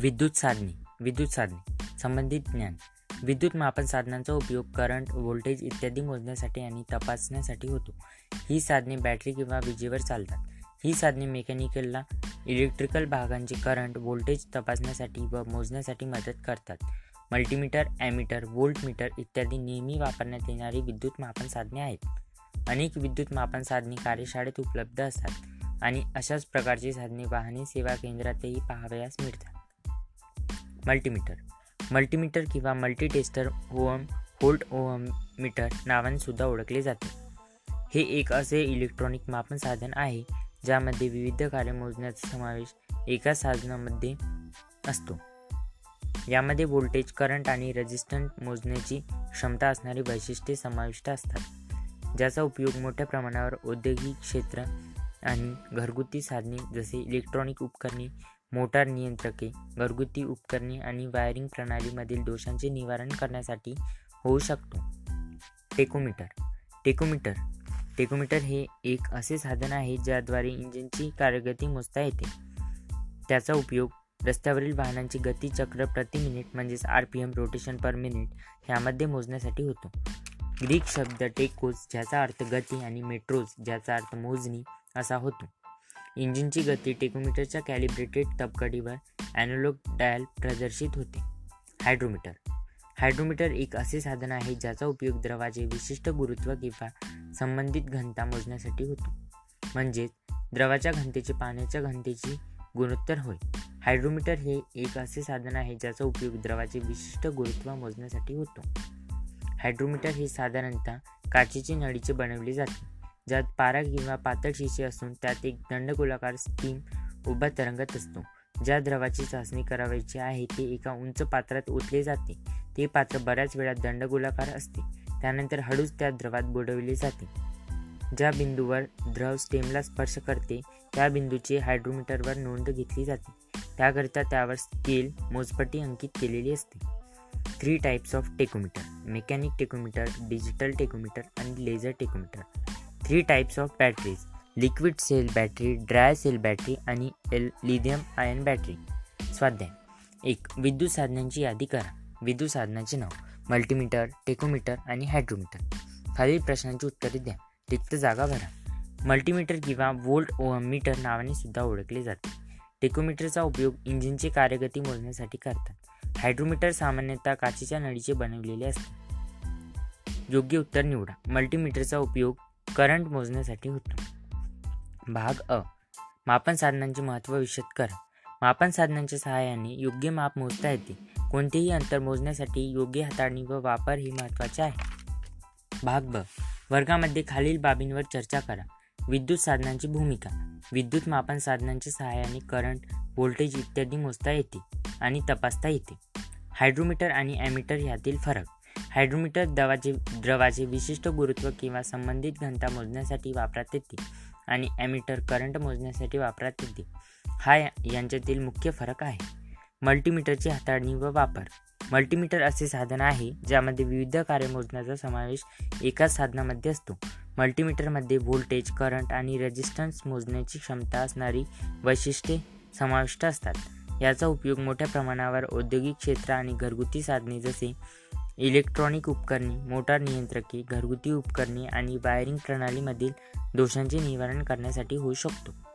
विद्युत साधने विद्युत साधने संबंधित ज्ञान. विद्युत मापन साधनांचा उपयोग करंट व्होल्टेज इत्यादी मोजण्यासाठी आणि तपासण्यासाठी होतो. ही साधने बॅटरी किंवा विजेवर चालतात. ही साधने मेकॅनिकलला इलेक्ट्रिकल भागांचे करंट व्होल्टेज तपासण्यासाठी व मोजण्यासाठी मदत करतात. मल्टीमीटर ॲमीटर व्होल्टमीटर इत्यादी नेहमी वापरण्यात येणारी विद्युत मापन साधने आहेत. अनेक विद्युत मापन साधने कार्यशाळेत उपलब्ध असतात आणि अशाच प्रकारची साधने वाहने सेवा केंद्रातही पाहावयास मिळतात. मल्टीमीटर मल्टीमीटर किंवा multitester ohm volt ohm meter नावाने सुद्धा ओळखले जाते. हे एक असे इलेक्ट्रॉनिक मापन साधन आहे ज्यामध्ये विविध कार्य मोजण्याचा समावेश एका साधनामध्ये असतो. यामध्ये व्होल्टेज करंट आणि रेजिस्टंट मोजण्याची क्षमता असणारी वैशिष्ट्ये समाविष्ट असतात ज्याचा उपयोग मोठ्या प्रमाणावर औद्योगिक क्षेत्र आणि घरगुती साधने जसे इलेक्ट्रॉनिक उपकरणे मोटार नियंत्रके घरगुती उपकरणे आणि वायरिंग प्रणालीमधील दोषांचे निवारण करण्यासाठी होऊ शकतो. टेकोमीटर. टेकोमीटर. टेकोमीटर हे एक असे साधन आहे ज्याद्वारे इंजिनची कार्यगती मोजता येते. त्याचा उपयोग रस्त्यावरील वाहनांची गती चक्र प्रति मिनिट म्हणजेच R P M rotation per minute ह्यामध्ये मोजण्यासाठी होतो. ग्रीक शब्द टेकोज ज्याचा अर्थ गती आणि मेट्रोज ज्याचा अर्थ मोजणी असा होतो. इंजिनची गती टेकोमीटरच्या कॅलिब्रेटेड तबकडीवर ॲनोलॉग डायल प्रदर्शित होते. हायड्रोमीटर. हायड्रोमीटर एक असे साधन आहे ज्याचा उपयोग द्रवाचे विशिष्ट गुरुत्व किंवा संबंधित घनता मोजण्यासाठी होतो. म्हणजेच द्रवाच्या घनतेचे पाण्याच्या घनतेची गुणोत्तर होय. हायड्रोमीटर हे एक असे साधन आहे ज्याचा उपयोग द्रवाचे विशिष्ट गुरुत्व मोजण्यासाठी होतो. हायड्रोमीटर हे साधारणतः काचेचे नळीचे बनवले जाते. ज्यात पारा किंवा पातळ शिशी असून त्यात एक दंडगोलाकार स्टीम उभा तरंगत असतो. ज्या द्रवाची चाचणी करावायची आहे ते एका उंच पात्रात ओतले जाते. ते पात्र बऱ्याच वेळा दंडगोलाकार असते. त्यानंतर हळूच त्या द्रवात बुडवले जाते. ज्या बिंदूवर द्रव स्टेमला स्पर्श करते त्या बिंदूची हायड्रोमीटरवर नोंद घेतली जाते. त्याकरिता त्यावर स्केल मोजपट्टी अंकित केलेली असते. Three types of tachometer mechanic tachometer digital tachometer आणि laser tachometer. Three types of batteries liquid cell battery dry cell battery आणि एल लिथियम आयन बॅटरी. स्वाध्याय. एक विद्युत साधनांची यादी करा. विद्युत साधनाचे नाव मल्टीमीटर टेकोमीटर आणि हायड्रोमीटर. खालील प्रश्नांची उत्तरे द्या. रिक्त जागा भरा. मल्टीमीटर किंवा वोल्ट ओहम मीटर नावाने सुद्धा ओळखले जाते. टेकोमीटरचा उपयोग इंजिनची कार्यगती मोजण्यासाठी करतात. हायड्रोमीटर सामान्यतः काचेच्या नळीचे बनवलेले असते. योग्य उत्तर निवडा. मल्टीमीटरचा उपयोग करंट मोजण्यासाठी होतो. भाग अ. मापन साधनांचे महत्त्व विशद करा. मापन साधनांच्या सहाय्याने योग्य माप मोजता येते. कोणतेही अंतर मोजण्यासाठी योग्य हाताळणी व वापर ही महत्त्वाचे आहे. भाग ब. वर्गामध्ये खालील बाबींवर चर्चा करा. विद्युत साधनांची भूमिका. विद्युत मापन साधनांच्या सहाय्याने करंट व्होल्टेज इत्यादी मोजता येते आणि तपासता येते. हायड्रोमीटर आणि ॲमीटर यातील फरक. हायड्रोमीटर दवाचे द्रवाचे विशिष्ट गुरुत्व किंवा संबंधित घनता मोजण्यासाठी वापरात येते आणि ॲमीटर करंट मोजण्यासाठी वापरात येते. हा यांच्यातील मुख्य फरक आहे. मल्टीमीटरची हाताळणी व वापर. मल्टीमीटर असे साधन आहे ज्यामध्ये विविध कार्य मोजण्याचा समावेश एकाच साधनामध्ये असतो. मल्टीमीटरमध्ये व्होल्टेज करंट आणि रेजिस्टन्स मोजण्याची क्षमता असणारी वैशिष्ट्ये समाविष्ट असतात. याचा उपयोग मोठ्या प्रमाणावर औद्योगिक क्षेत्र आणि घरगुती साधने जसे इलेक्ट्रॉनिक उपकरणे मोटार नियंत्रके घरगुती उपकरणे आणि वायरिंग प्रणालीमधील दोषांचे निवारण करण्यासाठी होऊ शकतो.